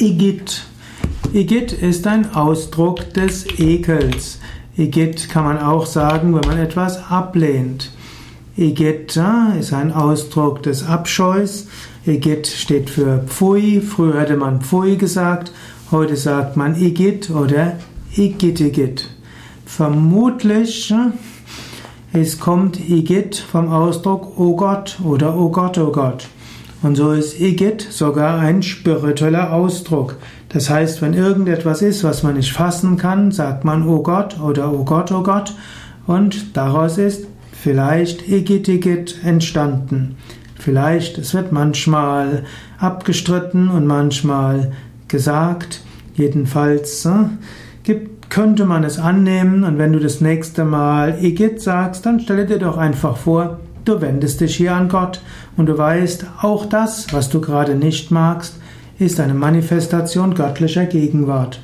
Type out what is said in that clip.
Igitt. Igitt ist ein Ausdruck des Ekels. Igitt kann man auch sagen, wenn man etwas ablehnt. Igitt ist ein Ausdruck des Abscheus. Igitt steht für Pfui. Früher hätte man Pfui gesagt. Heute sagt man Igitt oder Igitt Igitt. Vermutlich es kommt Igitt vom Ausdruck O Gott oder O Gott, O Gott. Und so ist Igitt sogar ein spiritueller Ausdruck. Das heißt, wenn irgendetwas ist, was man nicht fassen kann, sagt man O Gott oder O Gott, O Gott. Und daraus ist vielleicht Igitt, Igitt entstanden. Vielleicht, es wird manchmal abgestritten und manchmal gesagt. Jedenfalls äh, gibt, könnte man es annehmen und wenn du das nächste Mal Igitt sagst, dann stelle dir doch einfach vor, Du wendest dich hier an Gott und du weißt, auch das, was du gerade nicht magst, ist eine Manifestation göttlicher Gegenwart.